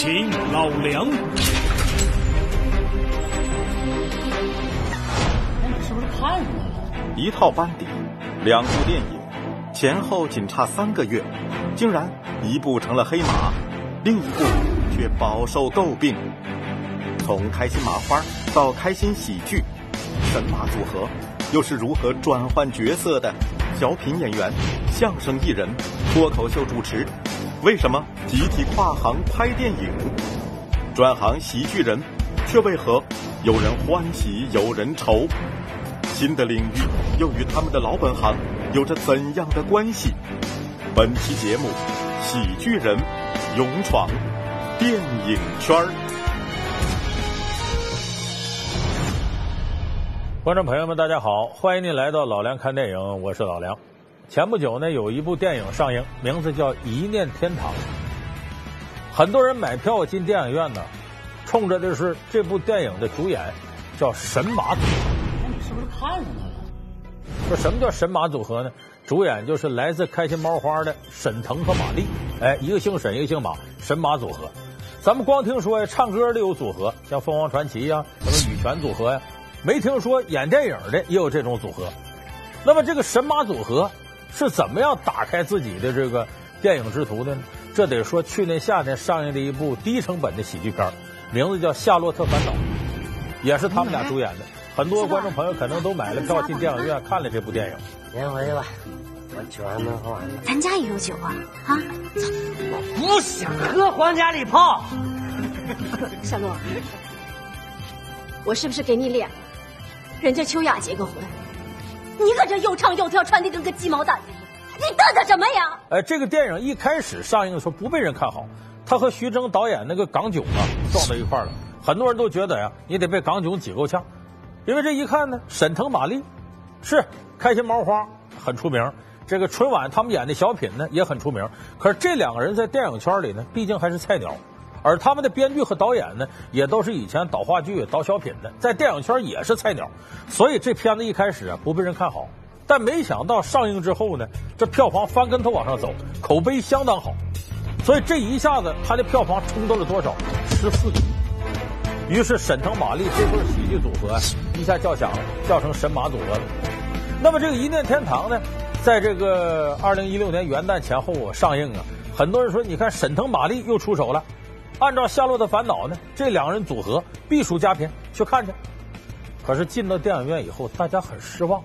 有请老梁。是不是看过了？一套班底，两部电影，前后仅差三个月，竟然一部成了黑马，另一部却饱受诟病。从开心麻花到开心喜剧，神马组合又是如何转换角色的？小品演员、相声艺人、脱口秀主持，为什么集体跨行拍电影？转行喜剧人，却为何有人欢喜有人愁？新的领域又与他们的老本行有着怎样的关系？本期节目，喜剧人勇闯电影圈儿。观众朋友们，大家好，欢迎您来到老梁看电影，我是老梁。前不久呢，有一部电影上映，名字叫《一念天堂》。很多人买票进电影院呢，冲着的是这部电影的主演，叫神马组合。那你是不是看上他了？说什么叫神马组合呢？主演就是来自开心猫花的沈腾和马丽，哎，一个姓沈，一个姓马，神马组合。咱们光听说呀，唱歌的有组合，像凤凰传奇呀，什么羽泉组合呀。没听说演电影的也有这种组合，那么这个神马组合是怎么样打开自己的这个电影之途的呢？这得说去年夏天上映的一部低成本的喜剧片，名字叫《夏洛特烦恼》，也是他们俩主演的。很多观众朋友可能都买了票进电影院看了这部电影。先回去吧，我酒还没喝完呢。咱家也有酒啊啊！走，我不想喝皇家礼炮。夏洛，我是不是给你脸了？人家秋雅结个婚，你搁这又唱又跳，穿的跟个鸡毛掸子一样，你嘚瑟什么呀？哎，这个电影一开始上映的时候不被人看好，他和徐峥导演那个港囧啊撞到一块了，很多人都觉得呀，你得被港囧挤够呛，因为这一看呢，沈腾、马丽是开心毛花很出名，这个春晚他们演的小品呢也很出名，可是这两个人在电影圈里呢，毕竟还是菜鸟。而他们的编剧和导演呢，也都是以前导话剧、导小品的，在电影圈也是菜鸟，所以这片子一开始啊不被人看好。但没想到上映之后呢，这票房翻跟头往上走，口碑相当好，所以这一下子他的票房冲到了多少？十四亿。于是沈腾、马丽这对喜剧组合一下叫响了，叫成神马组合了。那么这个《一念天堂》呢，在这个二零一六年元旦前后啊上映啊，很多人说，你看沈腾、马丽又出手了。按照《夏洛的烦恼》呢，这两个人组合必属佳片，去看去。可是进到电影院以后，大家很失望。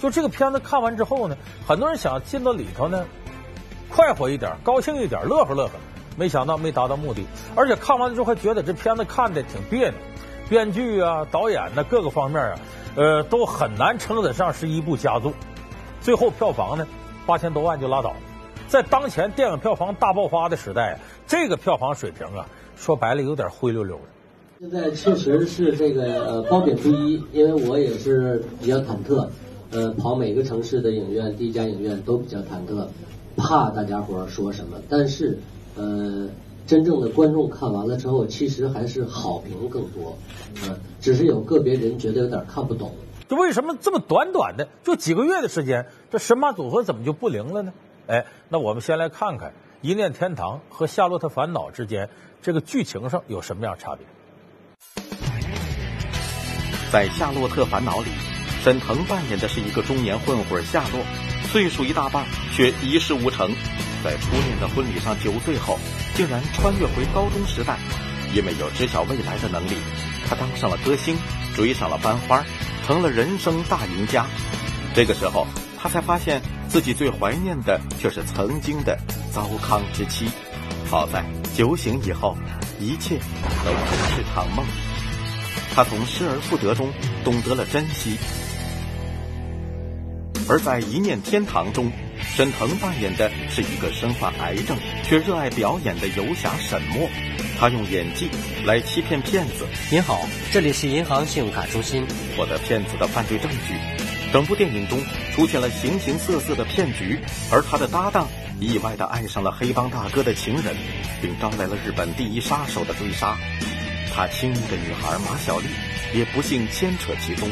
就这个片子看完之后呢，很多人想进到里头呢，快活一点，高兴一点，乐呵乐呵。没想到没达到目的，而且看完之后还觉得这片子看的挺别扭，编剧啊、导演呢各个方面啊，呃，都很难称得上是一部佳作。最后票房呢，八千多万就拉倒了。在当前电影票房大爆发的时代，这个票房水平啊，说白了有点灰溜溜的。现在确实是这个呃褒贬不一，因为我也是比较忐忑，呃，跑每个城市的影院，第一家影院都比较忐忑，怕大家伙说什么。但是，呃，真正的观众看完了之后，其实还是好评更多，嗯，只是有个别人觉得有点看不懂。就为什么这么短短的就几个月的时间，这神马组合怎么就不灵了呢？哎，那我们先来看看《一念天堂》和《夏洛特烦恼》之间这个剧情上有什么样差别。在《夏洛特烦恼》里，沈腾扮演的是一个中年混混夏洛，岁数一大半却一事无成。在初恋的婚礼上酒醉后，竟然穿越回高中时代。因为有知晓未来的能力，他当上了歌星，追上了班花，成了人生大赢家。这个时候，他才发现。自己最怀念的却是曾经的糟糠之妻。好在酒醒以后，一切都只是场梦。他从失而复得中懂得了珍惜。而在《一念天堂》中，沈腾扮演的是一个身患癌症却热爱表演的游侠沈默。他用演技来欺骗骗子。您好，这里是银行信用卡中心，获得骗子的犯罪证据。整部电影中出现了形形色色的骗局，而他的搭档意外的爱上了黑帮大哥的情人，并招来了日本第一杀手的追杀。他亲密的女孩马小丽也不幸牵扯其中。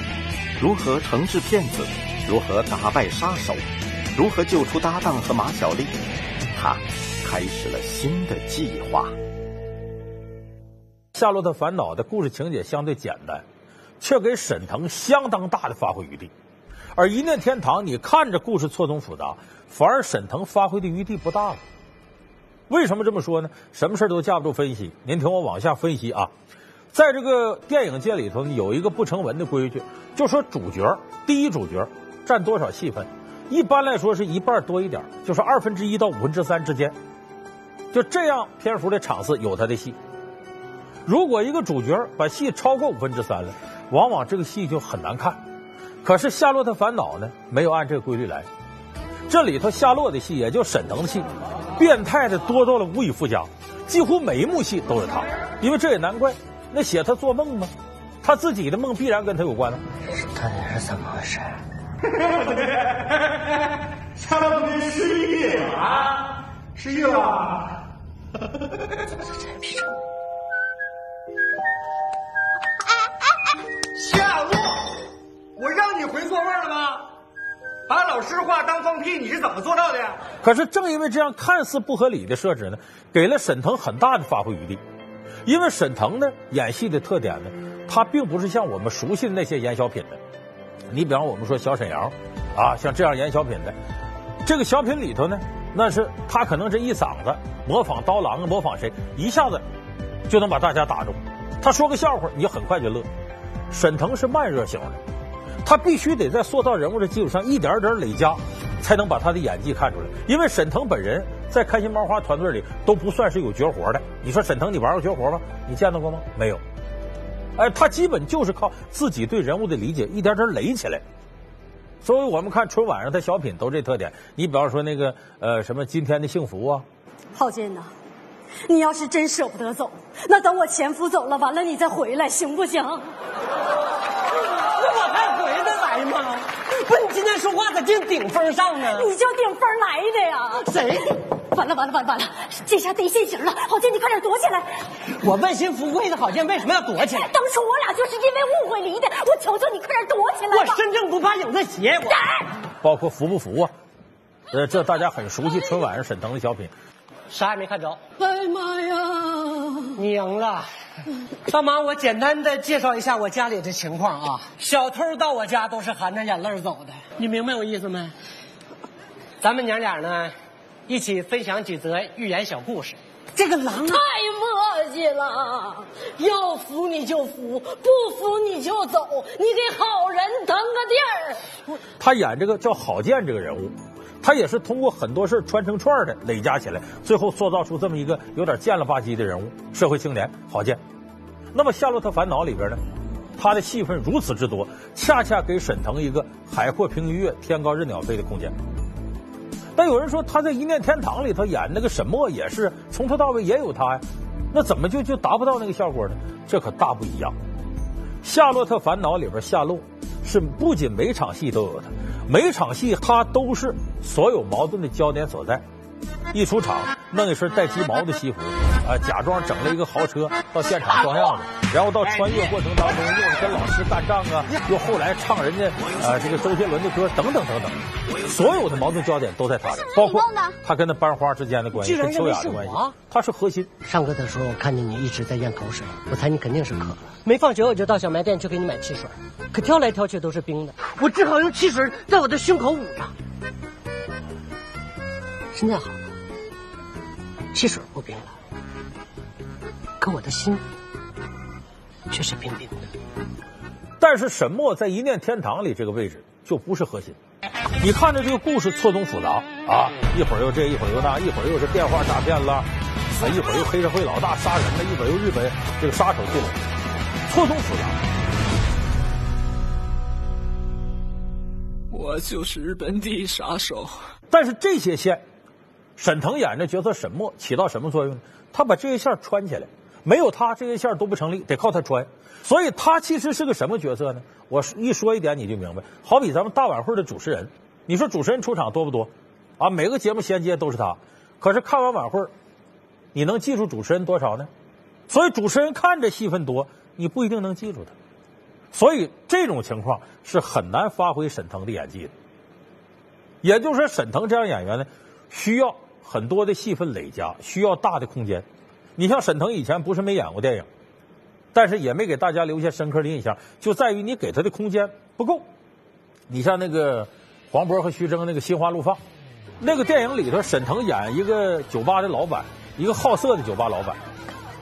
如何惩治骗子？如何打败杀手？如何救出搭档和马小丽？他开始了新的计划。夏洛特烦恼》的故事情节相对简单，却给沈腾相当大的发挥余地。而《一念天堂》，你看着故事错综复杂，反而沈腾发挥的余地不大了。为什么这么说呢？什么事都架不住分析。您听我往下分析啊。在这个电影界里头，有一个不成文的规矩，就说主角第一主角占多少戏份，一般来说是一半多一点，就是二分之一到五分之三之间。就这样篇幅的场次有他的戏。如果一个主角把戏超过五分之三了，往往这个戏就很难看。可是《夏洛特烦恼》呢，没有按这个规律来。这里头夏洛的戏，也就沈腾的戏，变态的多到了无以复加，几乎每一幕戏都是他。因为这也难怪。那写他做梦吗？他自己的梦必然跟他有关呢。到底是怎么回事？夏洛特失忆啊！失忆了。夏你回座位了吗？把老师话当放屁，你是怎么做到的呀？可是正因为这样看似不合理的设置呢，给了沈腾很大的发挥余地。因为沈腾呢演戏的特点呢，他并不是像我们熟悉的那些演小品的。你比方我们说小沈阳，啊，像这样演小品的，这个小品里头呢，那是他可能这一嗓子模仿刀郎，模仿谁，一下子就能把大家打中。他说个笑话，你很快就乐。沈腾是慢热型的，他必须得在塑造人物的基础上一点点累加，才能把他的演技看出来。因为沈腾本人。在开心麻花团队里都不算是有绝活的。你说沈腾，你玩过绝活吗？你见到过吗？没有。哎，他基本就是靠自己对人物的理解，一点点垒起来。所以我们看春晚上他小品都这特点。你比方说那个呃什么今天的幸福啊，浩建呐，你要是真舍不得走，那等我前夫走了，完了你再回来行不行？那我还回得来吗？不，你今天说话咋净顶风上呢？你就顶风来的呀？谁？完了完了完了完了！这下得现形了，郝建，你快点躲起来！我问心无愧的郝建为什么要躲起来？当初我俩就是因为误会离的，我求求你快点躲起来！我身正不怕影子斜，我。包括服不服啊？呃，这大家很熟悉春晚上沈腾的小品，啥也没看着。哎呀妈呀！你赢了，大妈，我简单的介绍一下我家里的情况啊。小偷到我家都是含着眼泪走的，你明白我意思没？咱们娘俩呢？一起分享几则寓言小故事。这个狼太磨叽了，要服你就服，不服你就走，你给好人腾个地儿。他演这个叫郝建这个人物，他也是通过很多事串成串的累加起来，最后塑造出这么一个有点贱了吧唧的人物，社会青年郝建。那么《夏洛特烦恼》里边呢，他的戏份如此之多，恰恰给沈腾一个海阔凭鱼跃、天高任鸟飞的空间。但有人说他在《一念天堂》里头演那个沈墨也是从头到尾也有他呀，那怎么就就达不到那个效果呢？这可大不一样。《夏洛特烦恼》里边夏洛是不仅每场戏都有他，每场戏他都是所有矛盾的焦点所在。一出场弄一身带鸡毛的西服，啊，假装整了一个豪车到现场装样子，然后到穿越过程当中又是跟老师干仗啊，又后来唱人家啊这个周杰伦的歌等等等等，所有的矛盾焦点都在他这，包括他跟那班花之间的关系，跟秋雅的关系，他是核心。上课的时候我看见你一直在咽口水，我猜你肯定是渴了。没放学我就到小卖店去给你买汽水，可挑来挑去都是冰的，我只好用汽水在我的胸口捂着。现在好了。汽水不冰了，可我的心却是冰冰的。但是沈墨在《一念天堂》里这个位置就不是核心。你看着这个故事错综复杂啊，一会儿又这，一会儿又那，一会儿又是电话诈骗了，啊，一会儿又黑社会老大杀人了，一会儿又日本这个杀手进来，错综复杂。我就是日本第一杀手。但是这些线。沈腾演这角色沈墨起到什么作用呢？他把这些线穿起来，没有他这些线都不成立，得靠他穿。所以他其实是个什么角色呢？我一说一点你就明白。好比咱们大晚会的主持人，你说主持人出场多不多？啊，每个节目衔接都是他。可是看完晚会，你能记住主持人多少呢？所以主持人看着戏份多，你不一定能记住他。所以这种情况是很难发挥沈腾的演技的。也就是说，沈腾这样演员呢，需要。很多的戏份累加需要大的空间，你像沈腾以前不是没演过电影，但是也没给大家留下深刻的印象，就在于你给他的空间不够。你像那个黄渤和徐峥那个《心花怒放》，那个电影里头，沈腾演一个酒吧的老板，一个好色的酒吧老板，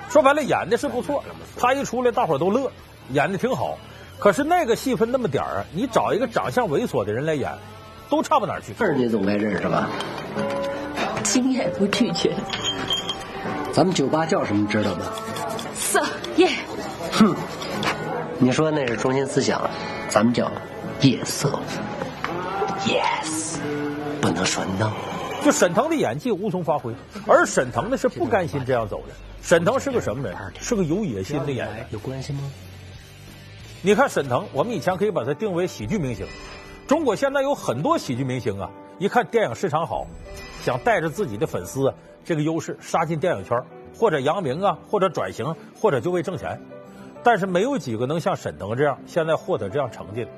说白了演的是不错，他一出来大伙儿都乐，演的挺好。可是那个戏份那么点儿啊，你找一个长相猥琐的人来演，都差不哪儿去。儿你总该认识吧？今夜不拒绝。咱们酒吧叫什么知道吗？色夜。哼，你说那是中心思想，咱们叫夜色。Yes，不能说 no。就沈腾的演技无从发挥，而沈腾呢是不甘心这样走的。沈腾是个什么人？是个有野心的演员。有关系吗？你看沈腾，我们以前可以把他定为喜剧明星。中国现在有很多喜剧明星啊，一看电影市场好，想带着自己的粉丝这个优势杀进电影圈，或者扬名啊，或者转型，或者就为挣钱。但是没有几个能像沈腾这样现在获得这样成绩的。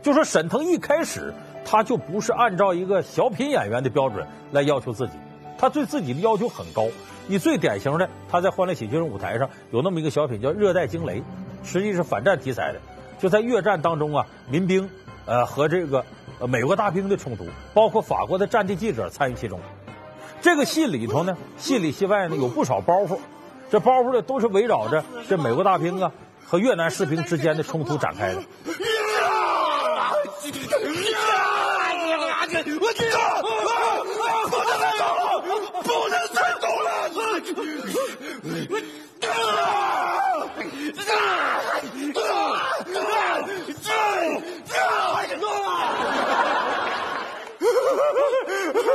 就说沈腾一开始他就不是按照一个小品演员的标准来要求自己，他对自己的要求很高。你最典型的，他在欢乐喜剧人舞台上有那么一个小品叫《热带惊雷》，实际是反战题材的，就在越战当中啊，民兵呃和这个呃美国大兵的冲突，包括法国的战地记者参与其中。这个戏里头呢，戏里戏外呢有不少包袱，这包袱呢都是围绕着这美国大兵啊和越南士兵之间的冲突展开的 知道，不能再走，不能再走了。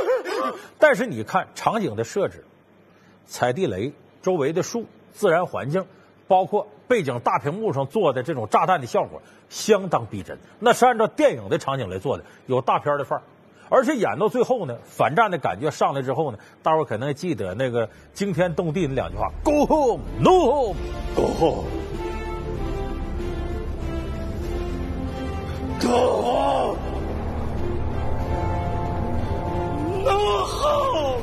但是你看场景的设置，踩地雷，周围的树，自然环境，包括背景大屏幕上做的这种炸弹的效果，相当逼真。那是按照电影的场景来做的，有大片的范儿。而且演到最后呢，反战的感觉上来之后呢，大伙儿可能记得那个惊天动地那两句话：“Go home, no home, go home, go home, no home。”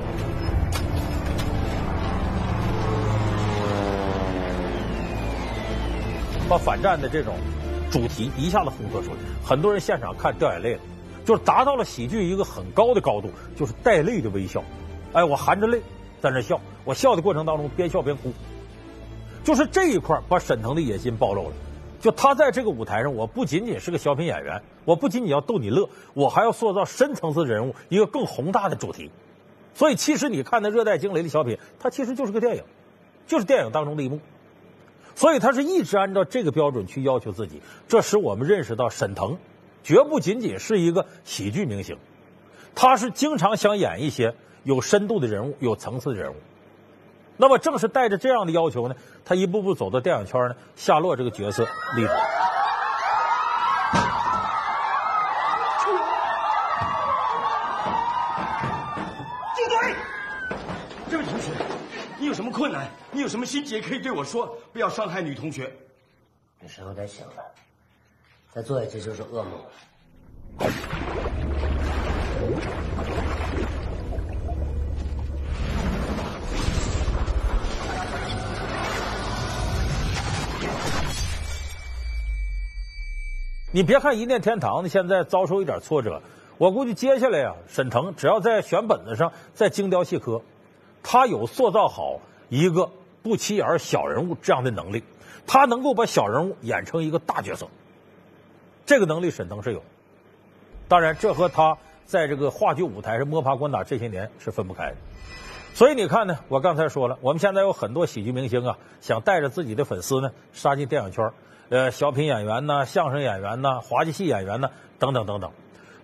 把反战的这种主题一下子烘托出来，很多人现场看掉眼泪了。就是达到了喜剧一个很高的高度，就是带泪的微笑。哎，我含着泪在那笑，我笑的过程当中边笑边哭。就是这一块把沈腾的野心暴露了。就他在这个舞台上，我不仅仅是个小品演员，我不仅仅要逗你乐，我还要塑造深层次人物，一个更宏大的主题。所以，其实你看那《热带惊雷》的小品，它其实就是个电影，就是电影当中的一幕。所以，他是一直按照这个标准去要求自己，这使我们认识到沈腾。绝不仅仅是一个喜剧明星，他是经常想演一些有深度的人物、有层次的人物。那么，正是带着这样的要求呢，他一步步走到电影圈呢。夏洛这个角色立住。住嘴！这位同学，你有什么困难？你有什么心结可以对我说，不要伤害女同学。你时候该醒了。再做下去就是噩梦。你别看一念天堂呢，现在遭受一点挫折，我估计接下来啊，沈腾只要在选本子上再精雕细刻，他有塑造好一个不起眼小人物这样的能力，他能够把小人物演成一个大角色。这个能力沈腾是有，当然这和他在这个话剧舞台上摸爬滚打这些年是分不开的。所以你看呢，我刚才说了，我们现在有很多喜剧明星啊，想带着自己的粉丝呢杀进电影圈，呃，小品演员呐，相声演员呐，滑稽戏演员呐，等等等等。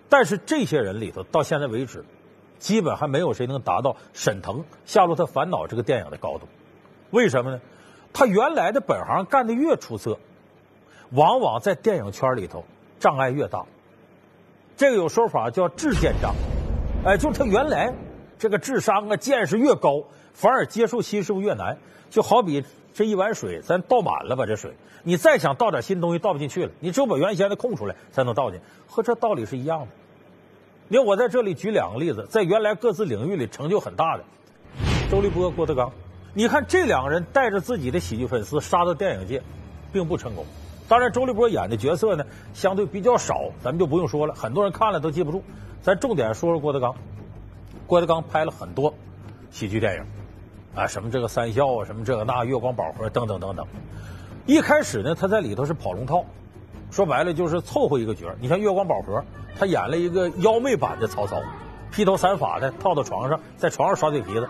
但是这些人里头，到现在为止，基本还没有谁能达到沈腾《夏洛特烦恼》这个电影的高度。为什么呢？他原来的本行干的越出色。往往在电影圈里头障碍越大，这个有说法叫智见障，哎，就是他原来这个智商啊见识越高，反而接受新事物越难。就好比这一碗水，咱倒满了吧，这水你再想倒点新东西倒不进去了，你只有把原先的空出来才能倒进，和这道理是一样的。你看我在这里举两个例子，在原来各自领域里成就很大的周立波、郭德纲，你看这两个人带着自己的喜剧粉丝杀到电影界，并不成功。当然，周立波演的角色呢相对比较少，咱们就不用说了，很多人看了都记不住。咱重点说说郭德纲。郭德纲拍了很多喜剧电影，啊，什么这个三笑啊，什么这个那月光宝盒等等等等。一开始呢，他在里头是跑龙套，说白了就是凑合一个角你像月光宝盒，他演了一个妖媚版的曹操，披头散发的套到床上，在床上耍嘴皮子。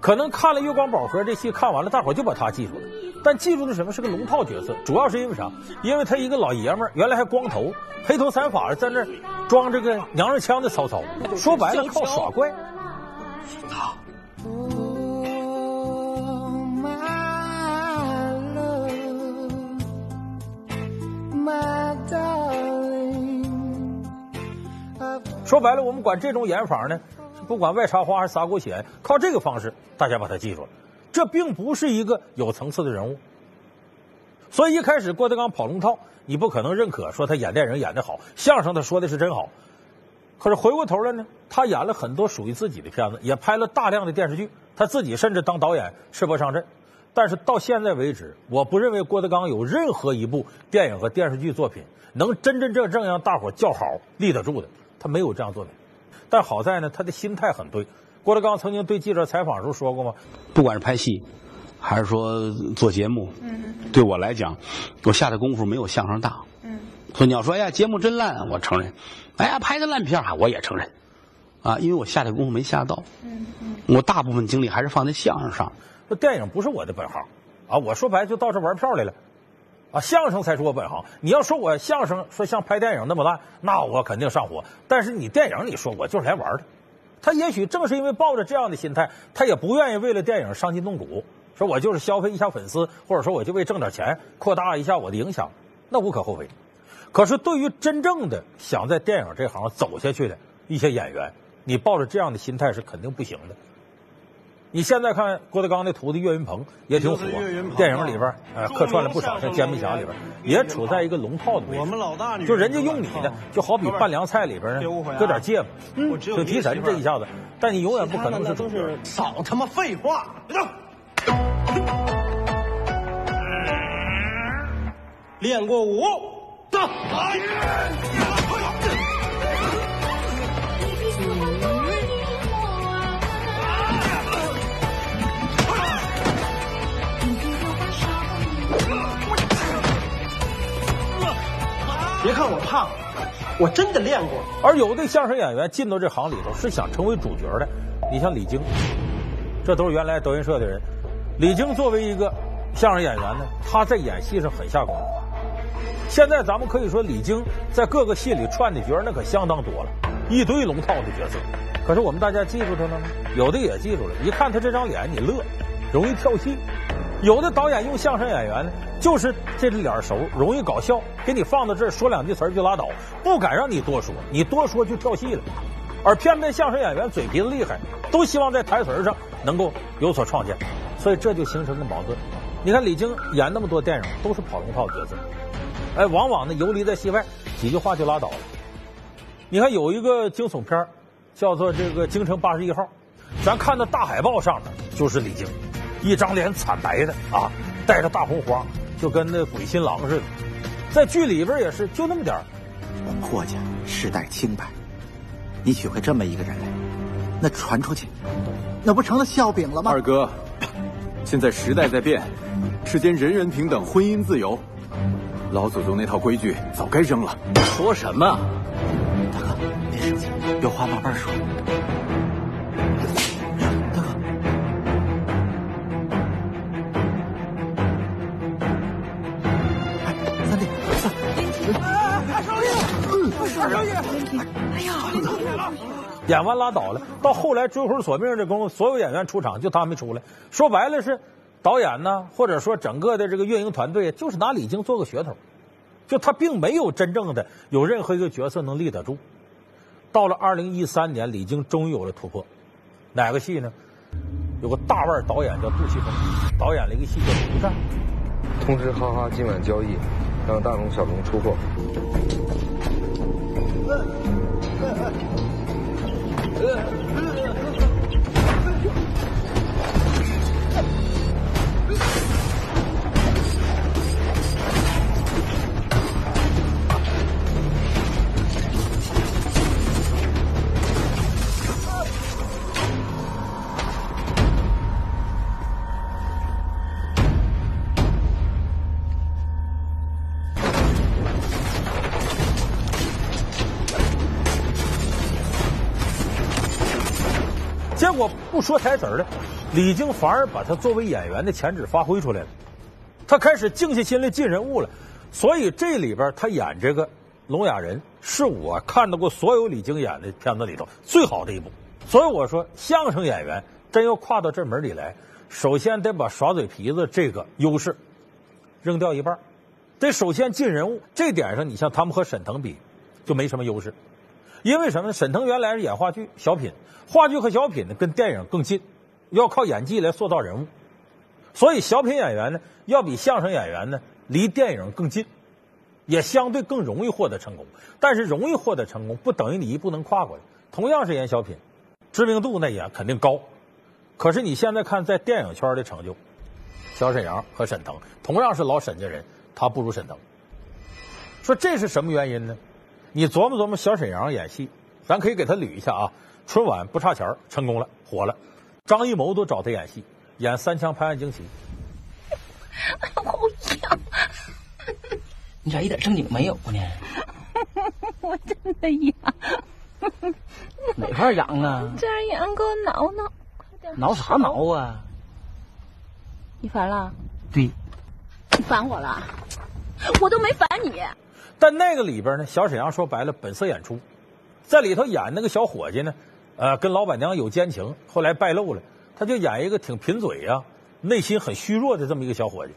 可能看了《月光宝盒》这戏看完了，大伙就把他记住了。但记住的什么是个龙套角色，主要是因为啥？因为他一个老爷们儿，原来还光头，披头散发的在那装这个娘惹腔的曹操。说白了，靠耍怪。他。说白了，我们管这种演法呢。不管外插花还是撒狗血，靠这个方式，大家把它记住了。这并不是一个有层次的人物，所以一开始郭德纲跑龙套，你不可能认可说他演电影演的好，相声他说的是真好。可是回过头来呢，他演了很多属于自己的片子，也拍了大量的电视剧，他自己甚至当导演赤膊上阵。但是到现在为止，我不认为郭德纲有任何一部电影和电视剧作品能真真正正让大伙叫好立得住的，他没有这样作品。但好在呢，他的心态很对。郭德纲曾经对记者采访时候说过吗？不管是拍戏，还是说做节目，对我来讲，我下的功夫没有相声大。所以你要说哎呀节目真烂，我承认；哎呀拍的烂片啊，我也承认。啊，因为我下的功夫没下到。我大部分精力还是放在相声上。那电影不是我的本行啊！我说白就到这玩票来了。啊，相声才是我本行。你要说我相声说像拍电影那么烂，那我肯定上火。但是你电影里说我就是来玩的，他也许正是因为抱着这样的心态，他也不愿意为了电影伤筋动骨，说我就是消费一下粉丝，或者说我就为挣点钱，扩大一下我的影响，那无可厚非。可是对于真正的想在电影这行走下去的一些演员，你抱着这样的心态是肯定不行的。你现在看郭德纲的徒弟岳云鹏也挺火，电影里边呃客串了不少，像《煎饼侠》里边也处在一个龙套的位置。就人家用你的，就好比拌凉菜里边呢搁点芥末，嗯，挺提神这一下子。但你永远不可能是主角。少他妈废话！练过武，走。我胖，我真的练过。而有的相声演员进到这行里头是想成为主角的，你像李菁，这都是原来德云社的人。李菁作为一个相声演员呢，他在演戏上很下功夫。现在咱们可以说，李菁在各个戏里串的角那可相当多了，一堆龙套的角色。可是我们大家记住他了吗？有的也记住了，一看他这张脸，你乐，容易跳戏。有的导演用相声演员呢，就是这脸熟，容易搞笑，给你放到这儿说两句词儿就拉倒，不敢让你多说，你多说就跳戏了。而偏偏相声演员嘴皮子厉害，都希望在台词上能够有所创建，所以这就形成了矛盾。你看李菁演那么多电影都是跑龙套角色，哎，往往呢游离在戏外，几句话就拉倒了。你看有一个惊悚片叫做这个《京城八十一号》，咱看到大海报上面就是李菁。一张脸惨白的啊，带着大红花，就跟那鬼新郎似的。在剧里边也是就那么点儿。我们霍家世代清白，你娶回这么一个人来，那传出去，那不成了笑柄了吗？二哥，现在时代在变，世间人人平等，婚姻自由，老祖宗那套规矩早该扔了。说什么？大哥，别生气，有话慢慢说。哎呀！演完拉倒了，到后来追魂索命这功夫，所有演员出场，就他没出来。说白了是导演呢，或者说整个的这个运营团队，就是拿李菁做个噱头，就他并没有真正的有任何一个角色能立得住。到了二零一三年，李菁终于有了突破，哪个戏呢？有个大腕导演叫杜琪峰，导演了一个戏叫《独占》。通知哈哈今晚交易，让大龙、小龙出货。う わ不说台词了，李菁反而把他作为演员的潜质发挥出来了。他开始静下心来进人物了，所以这里边他演这个聋哑人，是我看到过所有李菁演的片子里头最好的一部。所以我说，相声演员真要跨到这门里来，首先得把耍嘴皮子这个优势扔掉一半，得首先进人物。这点上，你像他们和沈腾比，就没什么优势。因为什么呢？沈腾原来是演话剧、小品，话剧和小品呢跟电影更近，要靠演技来塑造人物，所以小品演员呢要比相声演员呢离电影更近，也相对更容易获得成功。但是容易获得成功不等于你一步能跨过来。同样是演小品，知名度那也肯定高，可是你现在看在电影圈的成就，小沈阳和沈腾同样是老沈家人，他不如沈腾。说这是什么原因呢？你琢磨琢磨，小沈阳演戏，咱可以给他捋一下啊。春晚不差钱成功了，火了。张艺谋都找他演戏，演《三枪拍案惊奇》。好痒！你咋一点正经没有呢？我真的痒。哪块痒啊？这儿痒，给我挠挠。挠啥挠啊？你烦了？对。你烦我了？我都没烦你。但那个里边呢，小沈阳说白了本色演出，在里头演那个小伙计呢，呃，跟老板娘有奸情，后来败露了，他就演一个挺贫嘴呀，内心很虚弱的这么一个小伙计。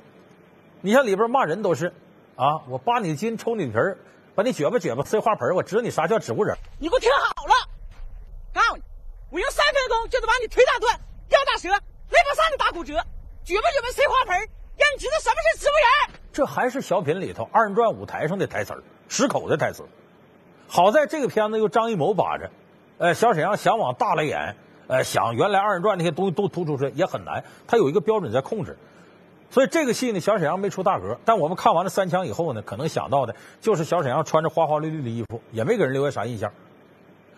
你像里边骂人都是，啊，我扒你筋，抽你皮儿，把你撅吧撅吧塞花盆，我知道你啥叫植物人。你给我听好了，告诉你，我用三分钟就能把你腿打断，腰打折，肋巴上子打骨折，撅吧撅吧塞花盆，让你知道什么是植物人。这还是小品里头二人转舞台上的台词儿，十口的台词。好在这个片子由张艺谋把着，呃，小沈阳想往大了演，呃，想原来二人转那些东西都突出出来也很难，他有一个标准在控制。所以这个戏呢，小沈阳没出大格。但我们看完了三枪以后呢，可能想到的就是小沈阳穿着花花绿绿的衣服，也没给人留下啥印象。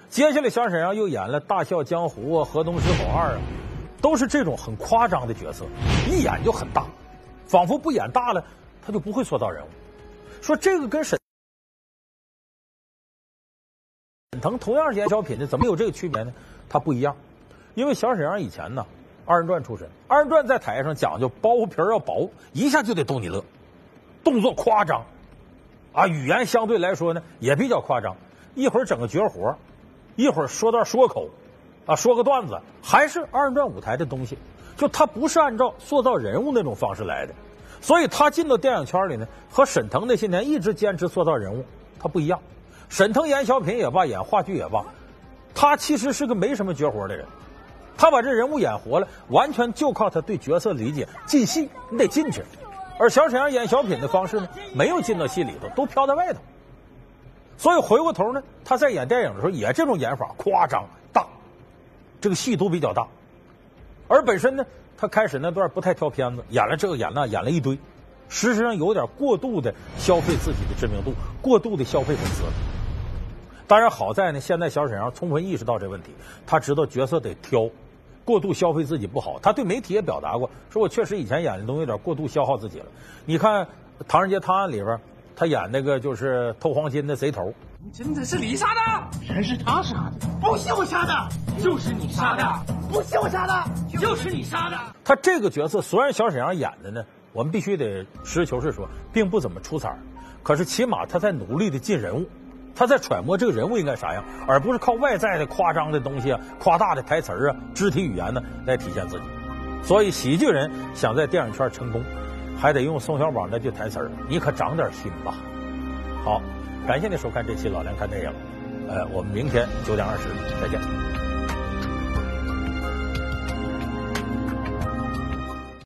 接下来，小沈阳又演了《大笑江湖》啊，《河东狮吼二》啊，都是这种很夸张的角色，一演就很大，仿佛不演大了。他就不会塑造人物。说这个跟沈沈腾同样是演小品的，怎么有这个区别呢？他不一样，因为小沈阳以前呢二人转出身，二人转在台上讲究包袱皮要薄，一下就得逗你乐，动作夸张，啊，语言相对来说呢也比较夸张，一会儿整个绝活，一会儿说段说口，啊，说个段子，还是二人转舞台的东西，就他不是按照塑造人物那种方式来的。所以他进到电影圈里呢，和沈腾那些年一直坚持塑造人物，他不一样。沈腾演小品也罢，演话剧也罢，他其实是个没什么绝活的人。他把这人物演活了，完全就靠他对角色理解、进戏，你得进去。而小沈阳演小品的方式呢，没有进到戏里头，都飘在外头。所以回过头呢，他在演电影的时候也这种演法，夸张，这个戏都比较大。而本身呢。他开始那段不太挑片子，演了这个演那演了一堆，事实上有点过度的消费自己的知名度，过度的消费粉丝。当然好在呢，现在小沈阳充分意识到这问题，他知道角色得挑，过度消费自己不好。他对媒体也表达过，说我确实以前演的东西有点过度消耗自己了。你看《唐人街探案》里边，他演那个就是偷黄金的贼头。你真的是你杀的？人是他杀的，不是我杀的，就是你杀的，不是我杀的，就是你杀的。他这个角色虽然小沈阳演的呢，我们必须得实事求是说，并不怎么出彩可是起码他在努力的进人物，他在揣摩这个人物应该啥样，而不是靠外在的夸张的东西啊、夸大的台词啊、肢体语言呢来体现自己。所以喜剧人想在电影圈成功，还得用宋小宝那句台词你可长点心吧。”好。感谢您收看这期《老梁看电影》，呃，我们明天九点二十再见。